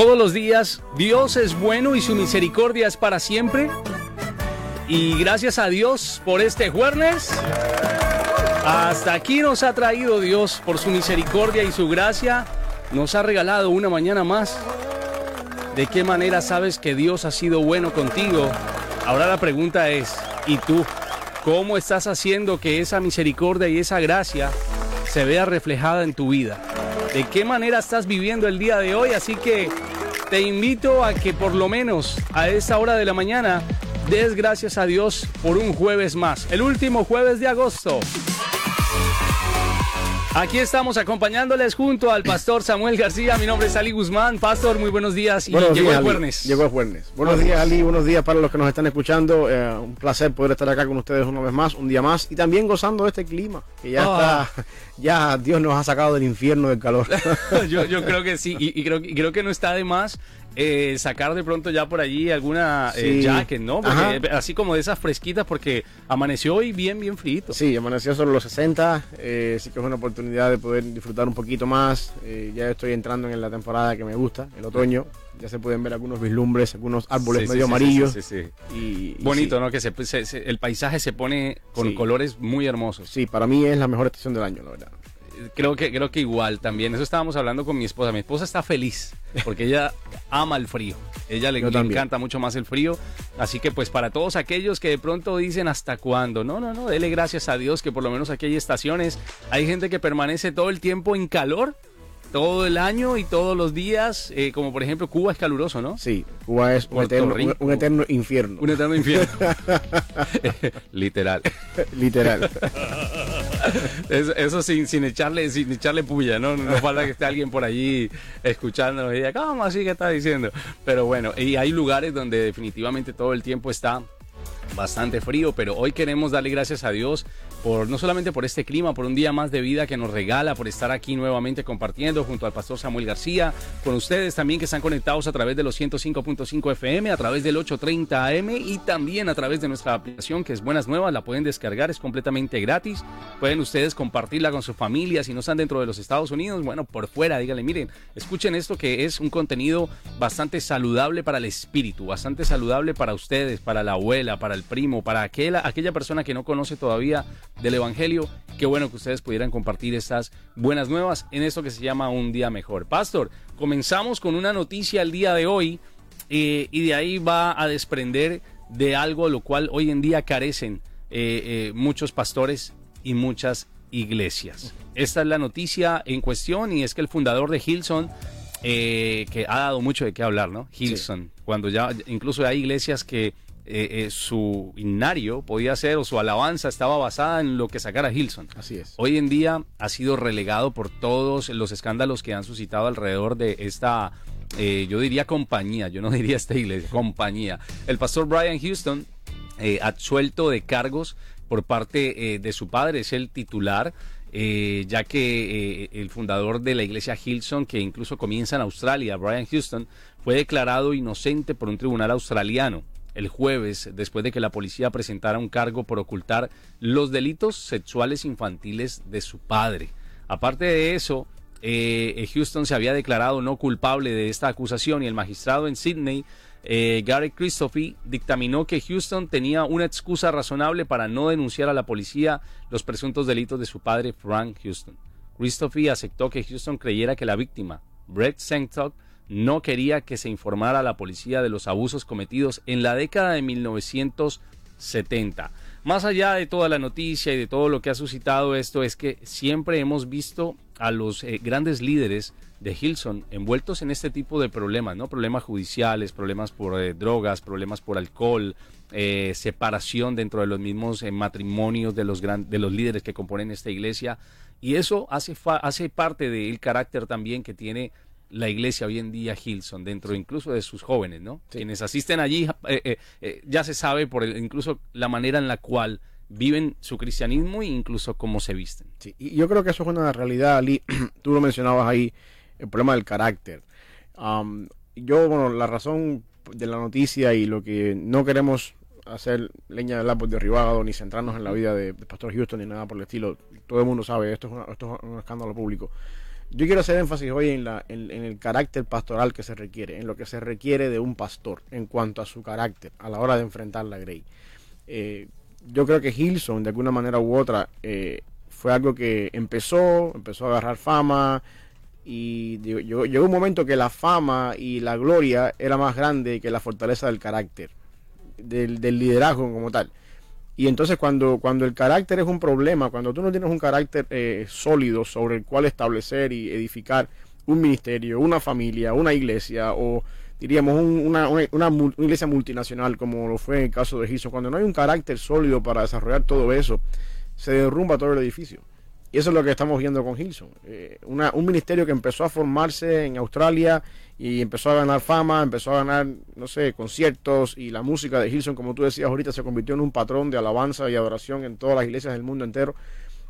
Todos los días Dios es bueno y su misericordia es para siempre. Y gracias a Dios por este jueves. Hasta aquí nos ha traído Dios por su misericordia y su gracia. Nos ha regalado una mañana más. ¿De qué manera sabes que Dios ha sido bueno contigo? Ahora la pregunta es, ¿y tú? ¿Cómo estás haciendo que esa misericordia y esa gracia se vea reflejada en tu vida? de qué manera estás viviendo el día de hoy. Así que te invito a que por lo menos a esa hora de la mañana des gracias a Dios por un jueves más, el último jueves de agosto. Aquí estamos acompañándoles junto al pastor Samuel García. Mi nombre es Ali Guzmán. Pastor, muy buenos días. Y llegó el jueves. Llegó el jueves. Buenos días, Ali. Buenos días para los que nos están escuchando. Eh, un placer poder estar acá con ustedes una vez más, un día más. Y también gozando de este clima, que ya ah. está, ya Dios nos ha sacado del infierno del calor. yo, creo que sí. Y, creo, y creo que no está de más eh, sacar de pronto ya por allí alguna eh, jacket, ¿no? así como de esas fresquitas, porque amaneció hoy bien, bien frito. Sí, amaneció sobre los 60, eh, sí que es una oportunidad de poder disfrutar un poquito más. Eh, ya estoy entrando en la temporada que me gusta, el otoño. Ya se pueden ver algunos vislumbres, algunos árboles medio amarillos. Y, Bonito, ¿no? Que el paisaje se pone con colores muy hermosos. Sí, para mí es la mejor estación del año, la verdad creo que, creo que igual también. Eso estábamos hablando con mi esposa. Mi esposa está feliz porque ella ama el frío. Ella le, encanta mucho más el frío. Así que pues para todos aquellos que de pronto dicen hasta cuándo. No, no, no. Dele gracias a Dios que por lo menos aquí hay estaciones. Hay gente que permanece todo el tiempo en calor todo el año y todos los días, eh, como por ejemplo Cuba es caluroso, ¿no? Sí, Cuba es un eterno, un, eterno, infierno. Un eterno infierno. Literal. Literal. Eso, sin, sin, echarle, sin echarle puya, ¿no? No falta que esté alguien por allí escuchando y diga, ¿cómo así que está diciendo? Pero bueno, y hay lugares donde definitivamente todo el tiempo está bastante frío, pero hoy queremos darle gracias a Dios por no solamente por este clima, por un día más de vida que nos regala, por estar aquí nuevamente compartiendo junto al pastor Samuel García, con ustedes también que están conectados a través de los 105.5 FM, a través del 830 AM y también a través de nuestra aplicación que es Buenas Nuevas, la pueden descargar, es completamente gratis. Pueden ustedes compartirla con su familia si no están dentro de los Estados Unidos, bueno, por fuera, díganle, miren, escuchen esto que es un contenido bastante saludable para el espíritu, bastante saludable para ustedes, para la abuela, para el primo, para aquella, aquella persona que no conoce todavía del Evangelio. Qué bueno que ustedes pudieran compartir estas buenas nuevas en esto que se llama Un Día Mejor. Pastor, comenzamos con una noticia el día de hoy eh, y de ahí va a desprender de algo lo cual hoy en día carecen eh, eh, muchos pastores y muchas iglesias. Esta es la noticia en cuestión y es que el fundador de Hilson, que ha dado mucho de qué hablar, ¿no? Hilson, cuando ya incluso hay iglesias que eh, eh, su innario podía ser o su alabanza estaba basada en lo que sacara Hilson. Así es. Hoy en día ha sido relegado por todos los escándalos que han suscitado alrededor de esta, eh, yo diría compañía, yo no diría esta iglesia, compañía. El pastor Brian Houston, absuelto de cargos por parte de su padre, es el titular. ya que el fundador de la iglesia Hilson, que incluso comienza en Australia, Brian Houston, fue declarado inocente por un tribunal australiano el jueves después de que la policía presentara un cargo por ocultar los delitos sexuales infantiles de su padre. Aparte de eso, eh, Houston se había declarado no culpable de esta acusación y el magistrado en Sydney, eh, Gary Christophe, dictaminó que Houston tenía una excusa razonable para no denunciar a la policía los presuntos delitos de su padre Frank Houston. Christophe aceptó que Houston creyera que la víctima, Brett Sentok, no quería que se informara a la policía de los abusos cometidos en la década de 1970. Más allá de toda la noticia y de todo lo que ha suscitado esto, es que siempre hemos visto a los eh, grandes líderes de Hilson envueltos en este tipo de problemas, ¿no? Problemas judiciales, problemas por eh, drogas, problemas por alcohol, eh, separación dentro de los mismos matrimonios de los, de los líderes que componen esta iglesia. Y eso hace, hace parte del carácter también que tiene la iglesia hoy en día Hilson, dentro incluso de sus jóvenes, ¿no? Quienes asisten allí, eh, eh, eh, ya se sabe por incluso la manera en la cual viven su cristianismo e incluso cómo se visten. Sí, y yo creo que eso es una realidad, Ali. Tú lo mencionabas ahí, el problema del carácter. yo, bueno, la razón de la noticia y lo que no queremos hacer leña del árbol derribado ni centrarnos en la vida de, Pastor Houston ni nada por el estilo. Todo el mundo sabe, esto es, esto es un escándalo público. Yo quiero hacer énfasis hoy en, la, en, el carácter pastoral que se requiere, en lo que se requiere de un pastor en cuanto a su carácter a la hora de enfrentar la Grey. Eh, yo creo que Hilson, de alguna manera u otra, eh, fue algo que empezó, empezó a agarrar fama y llegó, llegó, un momento que la fama y la gloria era más grande que la fortaleza del carácter, del, del liderazgo como tal. Y entonces cuando, cuando el carácter es un problema, cuando tú no tienes un carácter eh, sólido sobre el cual establecer y edificar un ministerio, una familia, una iglesia o diríamos una, una, iglesia multinacional como lo fue en el caso de Giso, cuando no hay un carácter sólido para desarrollar todo eso, se derrumba todo el edificio. Y eso es lo que estamos viendo con Hilson. Eh, un ministerio que empezó a formarse en Australia y empezó a ganar fama, empezó a ganar, no sé, conciertos y la música de Hilson, como tú decías ahorita, se convirtió en un patrón de alabanza y adoración en todas las iglesias del mundo entero.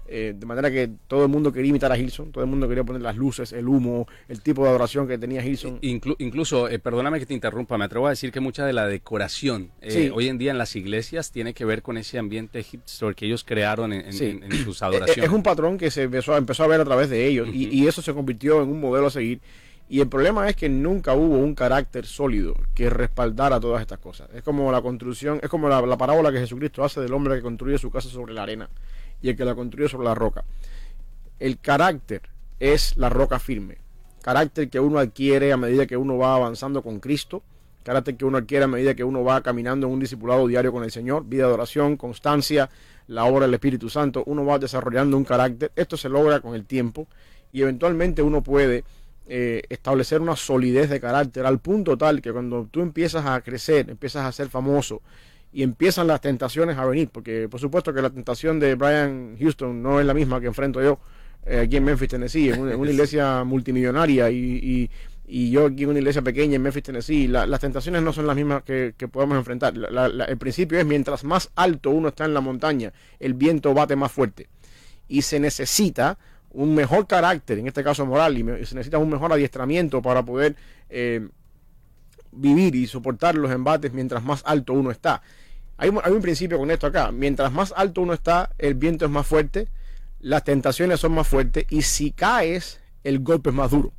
Eh, de manera que todo el mundo quería imitar a Hilson, todo el mundo quería poner las luces, el humo, el tipo de adoración que tenía Hilson. incluso, eh, perdóname que te interrumpa, me atrevo a decir que mucha de la decoración eh, hoy en día en las iglesias tiene que ver con ese ambiente hipster que ellos crearon en, sus adoraciones. Es un patrón que se empezó, a ver a través de ellos y, eso se convirtió en un modelo a seguir. Y el problema es que nunca hubo un carácter sólido que respaldara todas estas cosas. Es como la construcción, es como la parábola que Jesucristo hace del hombre que construye su casa sobre la arena y el que la construye sobre la roca. El carácter es la roca firme. Carácter que uno adquiere a medida que uno va avanzando con Cristo. Carácter que uno adquiere a medida que uno va caminando en un discipulado diario con el Señor. Vida de oración, constancia, la obra del Espíritu Santo. Uno va desarrollando un carácter. Esto se logra con el tiempo. Y eventualmente uno puede eh, establecer una solidez de carácter al punto tal que cuando tú empiezas a crecer, empiezas a ser famoso, y empiezan las tentaciones a venir, porque por supuesto que la tentación de Brian Houston no es la misma que enfrento yo eh, aquí en Memphis, Tennessee, en una, iglesia multimillonaria y, y, yo aquí en una iglesia pequeña en Memphis, Tennessee. las tentaciones no son las mismas que, podemos enfrentar. el principio es mientras más alto uno está en la montaña, el viento bate más fuerte. Y se necesita un mejor carácter, en este caso moral, y se necesita un mejor adiestramiento para poder eh, vivir y soportar los embates mientras más alto uno está. Hay, un principio con esto acá. Mientras más alto uno está, el viento es más fuerte, las tentaciones son más fuertes y si caes, el golpe es más duro.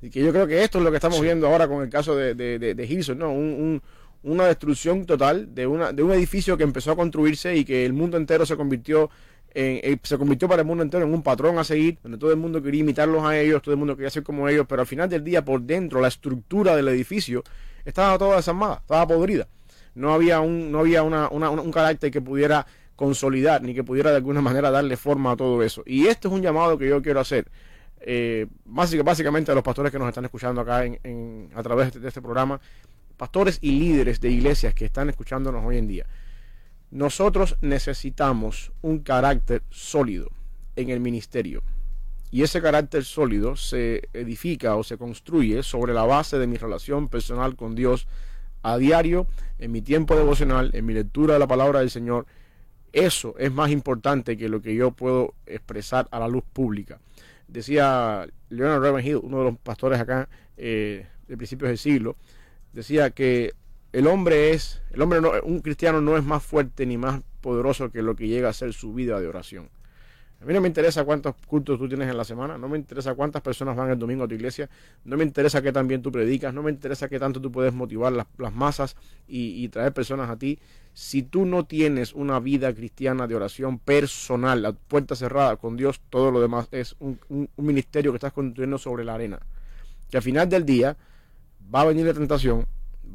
Y que yo creo que esto es lo que estamos viendo ahora con el caso de, de, de, ¿no? una destrucción total de, una, de un edificio que empezó a construirse y que el mundo entero se convirtió eh, se convirtió para el mundo entero en un patrón a seguir, donde todo el mundo quería imitarlos a ellos, todo el mundo quería ser como ellos, pero al final del día por dentro la estructura del edificio estaba toda desarmada, estaba podrida no había un, no había una, un carácter que pudiera consolidar ni que pudiera de alguna manera darle forma a todo eso. Y este es un llamado que yo quiero hacer. Eh, básicamente a los pastores que nos están escuchando acá en, a través de este programa, pastores y líderes de iglesias que están escuchándonos hoy en día. Nosotros necesitamos un carácter sólido en el ministerio. Y ese carácter sólido se edifica o se construye sobre la base de mi relación personal con Dios a diario, en mi tiempo devocional, en mi lectura de la palabra del Señor, eso es más importante que lo que yo puedo expresar a la luz pública. Decía Leonard Ravenhill, uno de los pastores acá eh, de principios del siglo, decía que el hombre es, el hombre no, un cristiano no es más fuerte ni más poderoso que lo que llega a ser su vida de oración. A mí no me interesa cuántos cultos tú tienes en la semana, no me interesa cuántas personas van el domingo a tu iglesia, no me interesa qué tan bien tú predicas, no me interesa qué tanto tú puedes motivar las, masas y, traer personas a ti. Si tú no tienes una vida cristiana de oración personal, la puerta cerrada con Dios, todo lo demás es un, ministerio que estás construyendo sobre la arena. Que al final del día va a venir la tentación,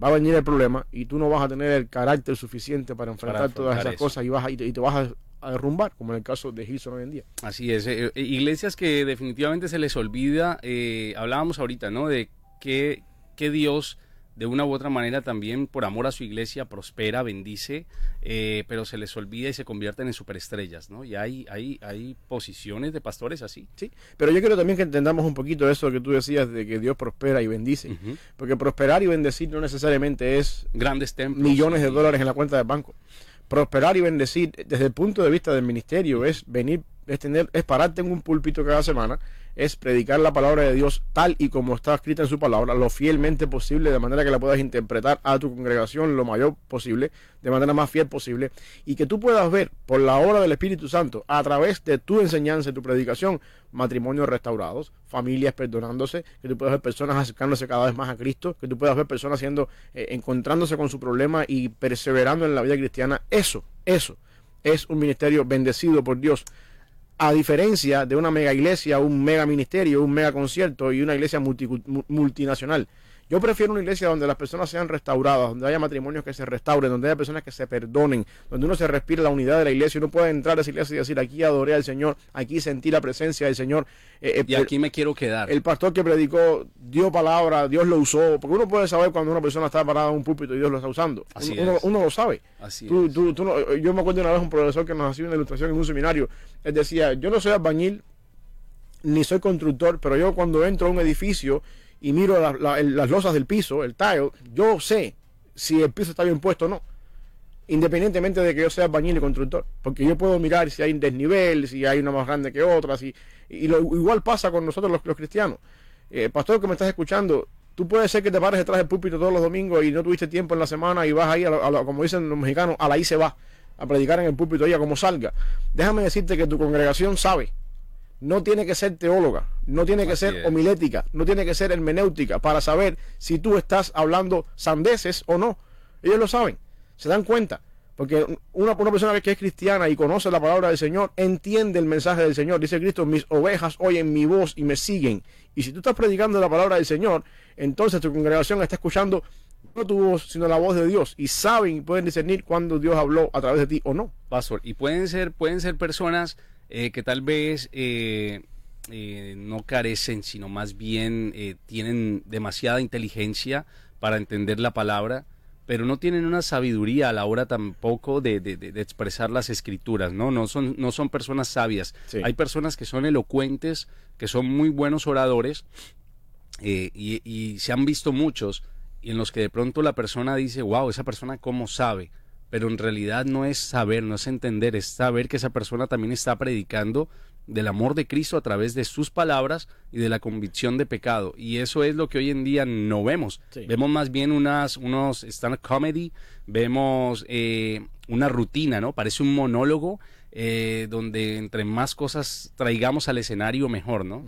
va a venir el problema y tú no vas a tener el carácter suficiente para enfrentar todas esas cosas y, vas y, te, vas a a derrumbar, como en el caso de Hilson hoy en día. Así es, eh, eh, iglesias que definitivamente se les olvida, eh, hablábamos ahorita, ¿no? De que, que, Dios de una u otra manera también por amor a su iglesia prospera, bendice, pero se les olvida y se convierten en superestrellas, ¿no? Y hay, hay, hay posiciones de pastores así. Sí, pero yo quiero también que entendamos un poquito eso que tú decías de que Dios prospera y bendice, porque prosperar y bendecir no necesariamente es grandes templos, millones de dólares en la cuenta del banco prosperar y bendecir desde el punto de vista del ministerio es venir es, tener, es pararte en un púlpito cada semana, es predicar la palabra de Dios tal y como está escrita en su palabra, lo fielmente posible, de manera que la puedas interpretar a tu congregación lo mayor posible, de manera más fiel posible, y que tú puedas ver por la obra del Espíritu Santo, a través de tu enseñanza y tu predicación, matrimonios restaurados, familias perdonándose, que tú puedas ver personas acercándose cada vez más a Cristo, que tú puedas ver personas siendo, eh, encontrándose con su problema y perseverando en la vida cristiana. Eso, eso es un ministerio bendecido por Dios a diferencia de una mega iglesia, un mega ministerio, un mega concierto y una iglesia multinacional. Yo prefiero una iglesia donde las personas sean restauradas, donde haya matrimonios que se restauren, donde haya personas que se perdonen, donde uno se respire la unidad de la iglesia y uno pueda entrar a esa iglesia y decir, aquí adoré al Señor, aquí sentí la presencia del Señor. Eh, eh, y aquí me quiero quedar. El pastor que predicó dio palabra, Dios lo usó, porque uno puede saber cuando una persona está parada en un púlpito y Dios lo está usando. uno, lo sabe. Así yo me acuerdo una vez un profesor que nos hacía una ilustración en un seminario, él decía, yo no soy albañil ni soy constructor, pero yo cuando entro a un edificio y miro las losas del piso, el tile, yo sé si el piso está bien puesto o no. Independientemente de que yo sea bañil y constructor. Porque yo puedo mirar si hay un desnivel, si hay una más grande que otra. Y lo, igual pasa con nosotros los, cristianos. Eh, pastor que me estás escuchando, tú puedes ser que te pares detrás del púlpito todos los domingos y no tuviste tiempo en la semana y vas ahí, a, como dicen los mexicanos, a la ahí se va, a predicar en el púlpito ella como salga. Déjame decirte que tu congregación sabe no tiene que ser teóloga, no tiene que ser homilética, no tiene que ser hermenéutica para saber si tú estás hablando sandeces o no. Ellos lo saben, se dan cuenta. Porque una, una persona que es cristiana y conoce la palabra del Señor, entiende el mensaje del Señor. Dice Cristo, mis ovejas oyen mi voz y me siguen. Y si tú estás predicando la palabra del Señor, entonces tu congregación está escuchando no tu voz, sino la voz de Dios. Y saben y pueden discernir cuando Dios habló a través de ti o no. Pastor, y pueden ser, pueden ser personas eh, que tal vez eh, eh, no carecen, sino más bien tienen demasiada inteligencia para entender la palabra, pero no tienen una sabiduría a la hora tampoco de, expresar las escrituras, ¿no? No son, no son personas sabias. Hay personas que son elocuentes, que son muy buenos oradores, y, y se han visto muchos, y en los que de pronto la persona dice, wow, esa persona cómo sabe pero en realidad no es saber, no es entender, es saber que esa persona también está predicando del amor de Cristo a través de sus palabras y de la convicción de pecado. Y eso es lo que hoy en día no vemos. Vemos más bien unas, unos stand-up comedy, vemos eh, una rutina, ¿no? Parece un monólogo eh, donde entre más cosas traigamos al escenario, mejor, ¿no?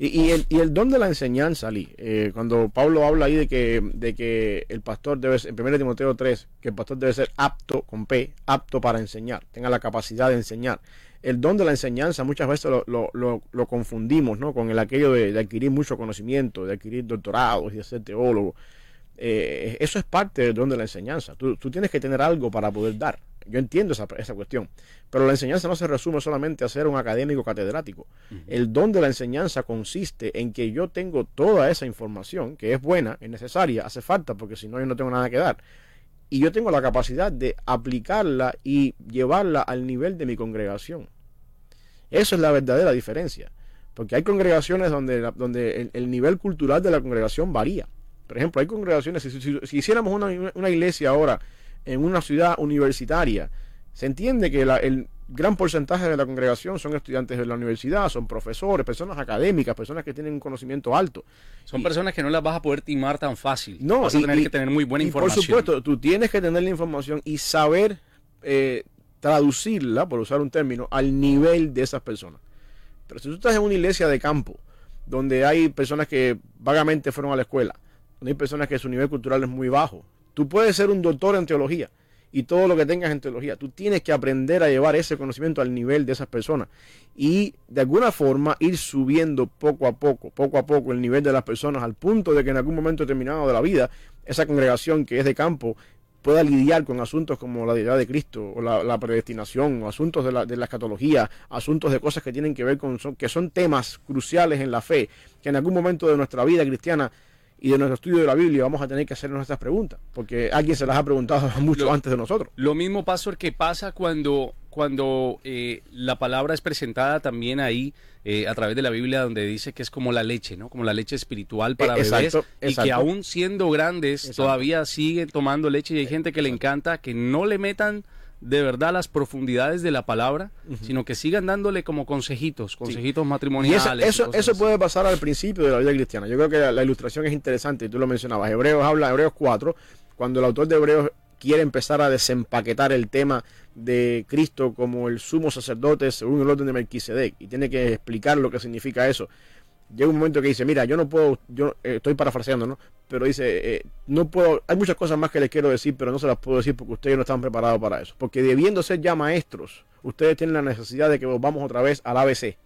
Y, el, y el don de la enseñanza, Ali, eh, cuando Pablo habla ahí de que, el pastor debe ser, en 1 Timoteo 3, que el pastor debe ser apto, con P, apto para enseñar, tenga la capacidad de enseñar. El don de la enseñanza muchas veces lo, lo, lo, confundimos ¿no? con el aquello de, adquirir mucho conocimiento, de adquirir doctorados y de ser teólogo. Eh, eso es parte del don de la enseñanza. Tú tienes que tener algo para poder dar. Yo entiendo esa, esa, cuestión. Pero la enseñanza no se resume solamente a ser un académico catedrático. El don de la enseñanza consiste en que yo tengo toda esa información, que es buena, es necesaria, hace falta, porque si no yo no tengo nada que dar. Y yo tengo la capacidad de aplicarla y llevarla al nivel de mi congregación. Eso es la verdadera diferencia. Porque hay congregaciones donde, donde el, nivel cultural de la congregación varía. Por ejemplo, hay congregaciones, si, hiciéramos una, una iglesia ahora en una ciudad universitaria. Se entiende que el gran porcentaje de la congregación son estudiantes de la universidad, son profesores, personas académicas, personas que tienen un conocimiento alto. Son personas que no las vas a poder timar tan fácil. No, vas a tener que tener muy buena información. Por supuesto, tú tienes que tener la información y saber eh, traducirla, por usar un término, al nivel de esas personas. Pero si tú estás en una iglesia de campo, donde hay personas que vagamente fueron a la escuela, donde hay personas que su nivel cultural es muy bajo, Tú puedes ser un doctor en teología y todo lo que tengas en teología. Tú tienes que aprender a llevar ese conocimiento al nivel de esas personas y de alguna forma ir subiendo poco a poco, poco a poco el nivel de las personas al punto de que en algún momento determinado de la vida esa congregación que es de campo pueda lidiar con asuntos como la deidad de Cristo o la, predestinación, o asuntos de la, de la escatología, asuntos de cosas que tienen que ver con, que son temas cruciales en la fe, que en algún momento de nuestra vida cristiana y de nuestro estudio de la Biblia vamos a tener que hacer nuestras preguntas, porque alguien se las ha preguntado mucho antes de nosotros. Lo mismo, Pastor, que pasa cuando, cuando eh, la palabra es presentada también ahí eh, a través de la Biblia, donde dice que es como la leche, ¿no? Como la leche espiritual para e, bebés, y que aún siendo grandes todavía siguen tomando leche y hay gente que le encanta que no le metan de verdad las profundidades de la palabra, sino que sigan dándole como consejitos, consejitos matrimoniales. Y eso, eso, puede pasar al principio de la vida cristiana. Yo creo que la, ilustración es interesante, y tú lo mencionabas. Hebreos habla, Hebreos 4, cuando el autor de Hebreos quiere empezar a desempaquetar el tema de Cristo como el sumo sacerdote según el orden de Melquisedec y tiene que explicar lo que significa eso llega un momento que dice, mira, yo no puedo, yo eh, estoy parafraseando, ¿no? Pero dice, eh, no puedo, hay muchas cosas más que les quiero decir, pero no se las puedo decir porque ustedes no están preparados para eso. Porque debiendo ser ya maestros, ustedes tienen la necesidad de que volvamos otra vez al ABC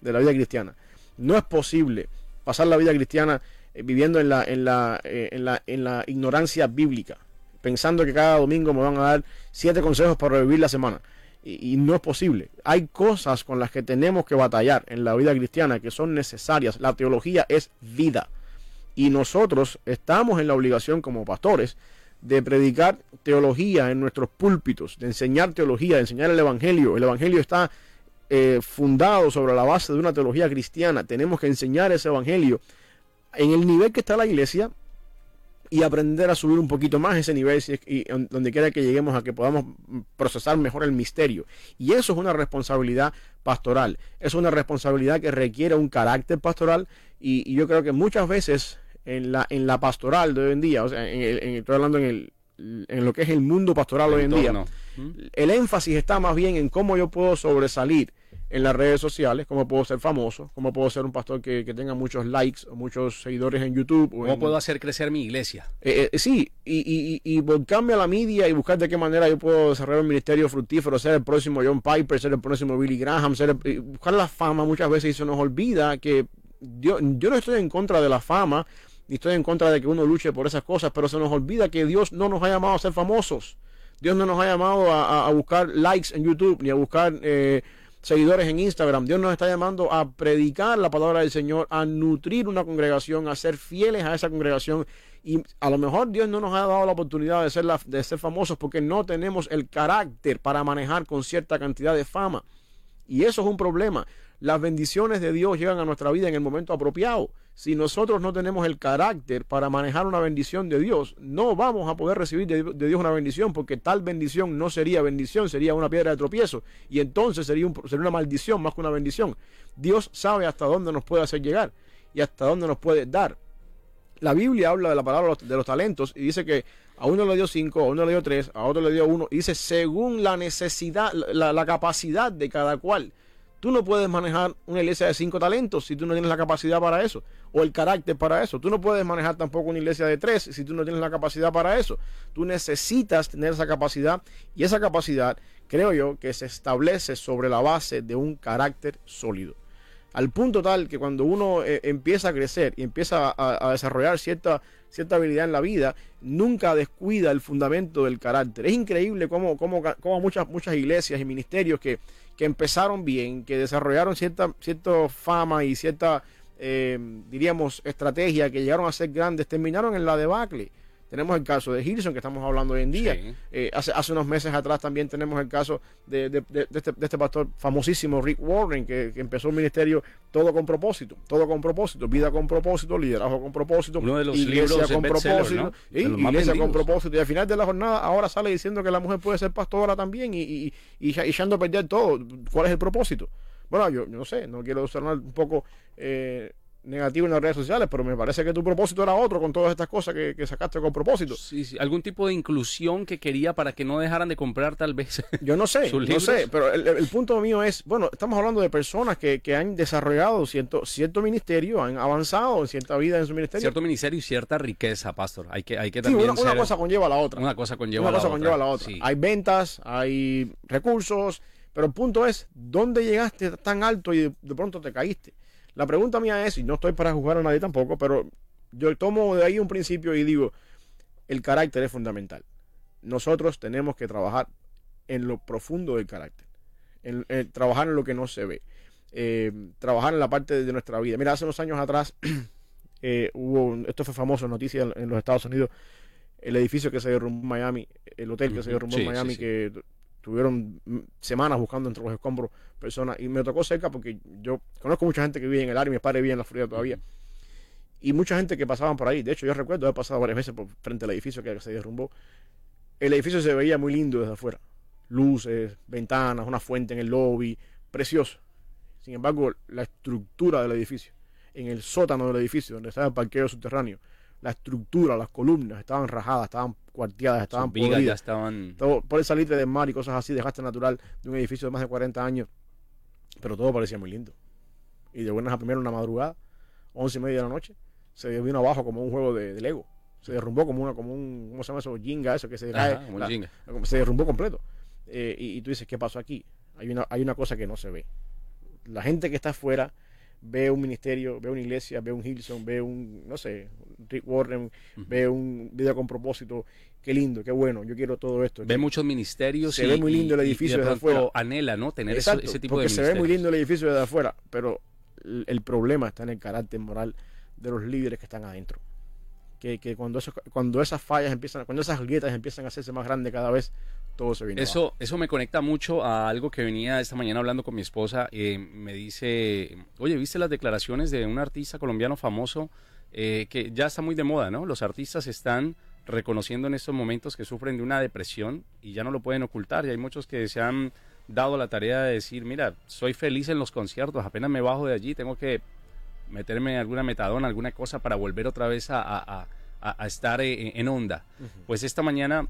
de la vida cristiana. No es posible pasar la vida cristiana eh, viviendo en la, en, la, en, la, en la ignorancia bíblica, pensando que cada domingo me van a dar siete consejos para vivir la semana y, no es posible. Hay cosas con las que tenemos que batallar en la vida cristiana que son necesarias. La teología es vida. Y nosotros estamos en la obligación como pastores de predicar teología en nuestros púlpitos, de enseñar teología, de enseñar el Evangelio. El Evangelio está eh, fundado sobre la base de una teología cristiana. Tenemos que enseñar ese Evangelio. En el nivel que está la iglesia, y aprender a subir un poquito más ese nivel y donde quiera que lleguemos a que podamos procesar mejor el misterio. Y eso es una responsabilidad pastoral, es una responsabilidad que requiere un carácter pastoral y, yo creo que muchas veces en la, en la pastoral de hoy en día, o sea, estoy hablando en, el, en lo que es el mundo pastoral hoy en día, el énfasis está más bien en cómo yo puedo sobresalir en las redes sociales, cómo puedo ser famoso, cómo puedo ser un pastor que, tenga muchos likes o muchos seguidores en YouTube. ¿Cómo puedo hacer crecer mi iglesia? Eh, eh, sí, y, y, y, volcarme a la media y buscar de qué manera yo puedo desarrollar un ministerio fructífero, ser el próximo John Piper, ser el próximo Billy Graham, ser buscar la fama muchas veces y se nos olvida que yo, yo no estoy en contra de la fama, ni estoy en contra de que uno luche por esas cosas, pero se nos olvida que Dios no nos ha llamado a ser famosos. Dios no nos ha llamado a, buscar likes en YouTube, ni a buscar... Eh, seguidores en Instagram. Dios nos está llamando a predicar la palabra del Señor, a nutrir una congregación, a ser fieles a esa congregación. Y a lo mejor Dios no nos ha dado la oportunidad de ser, de ser famosos porque no tenemos el carácter para manejar con cierta cantidad de fama. Y eso es un problema. Las bendiciones de Dios llegan a nuestra vida en el momento apropiado. Si nosotros no tenemos el carácter para manejar una bendición de Dios, no vamos a poder recibir de, Dios una bendición, porque tal bendición no sería bendición, sería una piedra de tropiezo. Y entonces sería, sería una maldición más que una bendición. Dios sabe hasta dónde nos puede hacer llegar y hasta dónde nos puede dar. La Biblia habla de la palabra de los talentos y dice que a uno le dio cinco, a uno le dio tres, a otro le dio uno. Y dice según la necesidad, la capacidad de cada cual. Tú no puedes manejar una iglesia de cinco talentos si tú no tienes la capacidad para eso, o el carácter para eso. Tú no puedes manejar tampoco una iglesia de tres si tú no tienes la capacidad para eso. Tú necesitas tener esa capacidad y esa capacidad, creo yo, que se establece sobre la base de un carácter sólido. Al punto tal que cuando uno eh, empieza a crecer y empieza a, desarrollar cierta, cierta habilidad en la vida, nunca descuida el fundamento del carácter. Es increíble cómo, cómo, cómo muchas, muchas iglesias y ministerios que que empezaron bien, que desarrollaron cierta, cierta fama y cierta, eh, diríamos, estrategia, que llegaron a ser grandes, terminaron en la debacle. Tenemos el caso de Hilson, que estamos hablando hoy en día. Eh, hace, hace unos meses atrás también tenemos el caso de, de, de, este, de este, pastor famosísimo, Rick Warren, que, empezó un ministerio todo con propósito, todo con propósito, vida con propósito, liderazgo con propósito, Uno de los iglesia con propósito, iglesia con propósito. Y al final de la jornada ahora sale diciendo que la mujer puede ser pastora también y, y, y, y echando a perder todo. ¿Cuál es el propósito? Bueno, yo, no sé, no quiero sonar un poco... Eh, negativo en las redes sociales, pero me parece que tu propósito era otro con todas estas cosas que, sacaste con propósito. Sí, sí, algún tipo de inclusión que quería para que no dejaran de comprar tal vez. Yo no sé, no sé, pero el, punto mío es, bueno, estamos hablando de personas que, han desarrollado cierto, cierto ministerio, han avanzado en cierta vida en su ministerio. Cierto ministerio y cierta riqueza, pastor. Hay que, hay que también una, una cosa conlleva a la otra. Una cosa conlleva, a, la conlleva a la otra. Hay ventas, hay recursos, pero el punto es, ¿dónde llegaste tan alto y de pronto te caíste? La pregunta mía es, y no estoy para juzgar a nadie tampoco, pero yo tomo de ahí un principio y digo, el carácter es fundamental. Nosotros tenemos que trabajar en lo profundo del carácter, en, trabajar en lo que no se ve, eh, trabajar en la parte de nuestra vida. Mira, hace unos años atrás eh, hubo, esto fue famoso, noticia en los Estados Unidos, el edificio que se derrumbó en Miami, el hotel que se derrumbó en Miami, que tuvieron semanas buscando entre los escombros personas y me tocó cerca porque yo conozco mucha gente que vive en el área, mi padre vive en la Florida todavía y mucha gente que pasaban por ahí. De hecho, yo recuerdo haber pasado varias veces por frente al edificio que se derrumbó. El edificio se veía muy lindo desde afuera. luces, ventanas, una fuente en el lobby, precioso. Sin embargo, la estructura del edificio, en el sótano del edificio, donde estaba el parqueo subterráneo, la estructura, las columnas estaban rajadas, estaban cuarteadas, estaban Sus vigas ya podridas. estaban... Todo, por el salir del mar y cosas así, desgaste natural de un edificio de más de 40 años. Pero todo parecía muy lindo. Y de buenas a primera una madrugada, 11 y media de la noche, se vino abajo como un juego de, de Lego. Se derrumbó como una, como un, ¿cómo se llama eso? Jinga, eso que se cae. Ajá, la- se derrumbó completo. Eh, y, y tú dices, ¿qué pasó aquí? Hay una, hay una cosa que no se ve. La gente que está afuera ve un ministerio, ve una iglesia, ve un Hilson, ve un, no sé, Rick Warren, ve un video con propósito. Qué lindo, qué bueno, yo quiero todo esto. Ve muchos ministerios Se y, ve muy lindo el y edificio de desde afuera. anhela, ¿no? Tener eso- Exacto, ese tipo porque de se ve muy lindo el edificio desde afuera, pero el, el problema está en el carácter moral de los líderes que están adentro. Que, que cuando, eso, cuando esas fallas empiezan, cuando esas grietas empiezan a hacerse más grandes cada vez, todo se abajo. Eso, eso me conecta mucho a algo que venía esta mañana hablando con mi esposa. eh, me dice, oye, ¿viste las declaraciones de un artista colombiano famoso eh, que ya está muy de moda, ¿no? Los artistas están reconociendo en estos momentos que sufren de una depresión y ya no lo pueden ocultar. Y hay muchos que se han dado la tarea de decir, mira, soy feliz en los conciertos, apenas me bajo de allí, tengo que meterme alguna metadona, alguna cosa para volver otra vez a, a- a- a- a estar eh, en onda. Pues esta mañana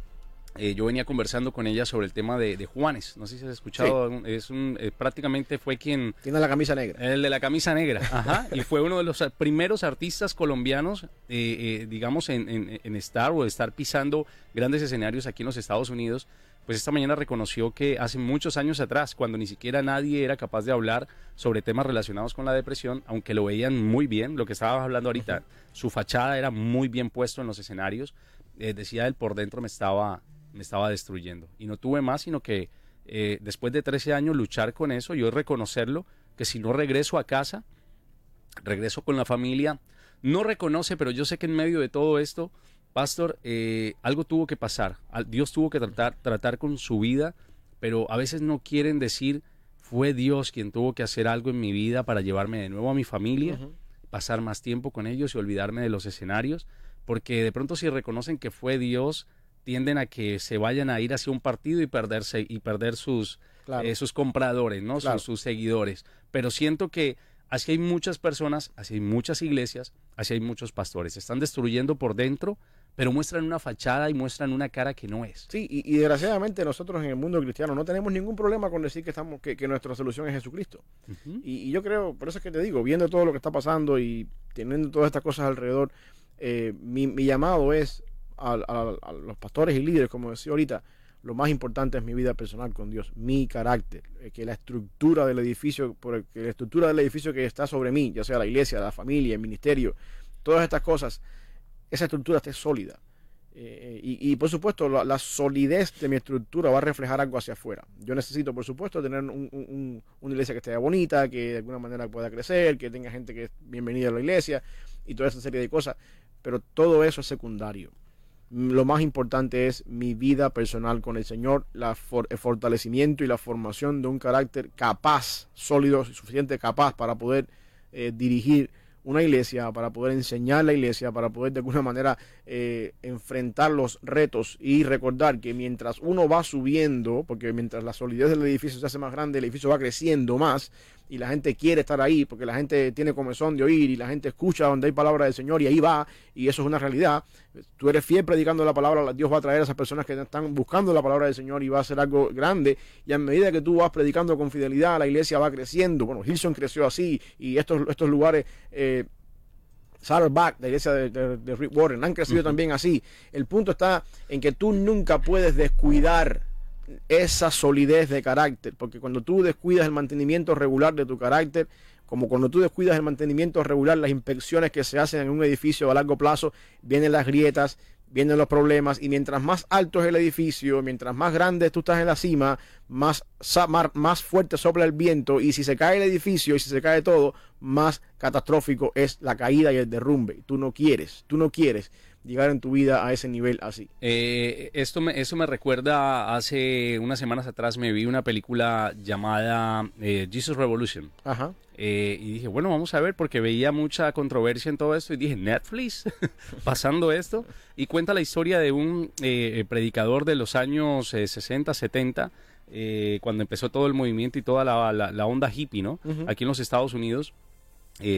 eh, yo venía conversando con ella sobre el tema de, de Juanes. No sé si has escuchado. un- Es un, eh, prácticamente fue quien Tiene la camisa negra. el de la camisa negra, ajá, y fue uno de los primeros artistas colombianos, eh, digamos, en, en- en estar o estar pisando grandes escenarios aquí en los Estados Unidos. Pues esta mañana reconoció que hace muchos años atrás, cuando ni siquiera nadie era capaz de hablar sobre temas relacionados con la depresión, aunque lo veían muy bien, lo que estabas hablando ahorita, su fachada era muy bien puesto en los escenarios, decía él, por dentro me estaba, me estaba destruyendo. Y no tuve más, sino que eh, después de 13 años luchar con eso y hoy reconocerlo, que si no regreso a casa, regreso con la familia, no reconoce, pero yo sé que en medio de todo esto, Pastor, eh, algo tuvo que pasar, Dios tuvo que tratar, tratar con su vida, pero a veces no quieren decir, fue Dios quien tuvo que hacer algo en mi vida para llevarme de nuevo a mi familia, pasar más tiempo con ellos y olvidarme de los escenarios, porque de pronto si reconocen que fue Dios, tienden a que se vayan a ir hacia un partido y perderse y perder sus, Claro. eh, sus compradores, ¿no? Sus- Claro. sus, seguidores. Pero siento que así hay muchas personas, así hay muchas iglesias, así hay muchos pastores. Se están destruyendo por dentro, pero muestran una fachada y muestran una cara que no es. Sí, y, y desgraciadamente nosotros en el mundo cristiano no tenemos ningún problema con decir que estamos que, que nuestra solución es Jesucristo. Y, y yo creo, por eso es que te digo, viendo todo lo que está pasando y teniendo todas estas cosas alrededor, eh, mi, mi llamado es a, los pastores y líderes, como decía ahorita, lo más importante es mi vida personal con Dios, mi carácter, eh, que la estructura del edificio, que la estructura del edificio que está sobre mí, ya sea la iglesia, la familia, el ministerio, todas estas cosas, esa estructura esté sólida. Eh, y, por supuesto, la, solidez de mi estructura va a reflejar algo hacia afuera. Yo necesito, por supuesto, tener un- un- un- una iglesia que esté bonita, que de alguna manera pueda crecer, que tenga gente que es bienvenida a la iglesia y toda esa serie de cosas. Pero todo eso es secundario. Lo más importante es mi vida personal con el Señor, la for- el fortalecimiento y la formación de un carácter capaz, sólido, suficiente capaz para poder eh, dirigir una iglesia, para poder enseñar la iglesia, para poder de alguna manera eh, enfrentar los retos y recordar que mientras uno va subiendo, porque mientras la solidez del edificio se hace más grande, el edificio va creciendo más y la gente quiere estar ahí porque la gente tiene comezón de oír y la gente escucha donde hay palabra del Señor y ahí va y eso es una realidad. Tú eres fiel predicando la palabra, Dios va a traer a esas personas que están buscando la palabra del Señor y va a hacer algo grande y a medida que tú vas predicando con fidelidad, la iglesia va creciendo. Bueno, Hilson creció así y estos, estos lugares... Eh, Saddleback, la iglesia de, de- de Rick Warren, han crecido también así. El punto está en que tú nunca puedes descuidar esa solidez de carácter, porque cuando tú descuidas el mantenimiento regular de tu carácter, como cuando tú descuidas el mantenimiento regular, las inspecciones que se hacen en un edificio a largo plazo, vienen las grietas, vienen los problemas, y mientras más alto es el edificio, mientras más grande tú estás en la cima, más, más fuerte sopla el viento, y si se cae el edificio y si se cae todo, más catastrófico es la caída y el derrumbe. Tú no quieres, tú no quieres llegar en tu vida a ese nivel así. Eh, esto me, eso me recuerda hace unas semanas atrás me vi una película llamada eh, Jesus Revolution. Ajá. Eh, y dije, bueno, vamos a ver, porque veía mucha controversia en todo esto. Y dije, Netflix, pasando esto. Y cuenta la historia de un eh, predicador de los años eh, 60, 70, eh, cuando empezó todo el movimiento y toda la, la- la onda hippie, ¿no? Aquí en los Estados Unidos,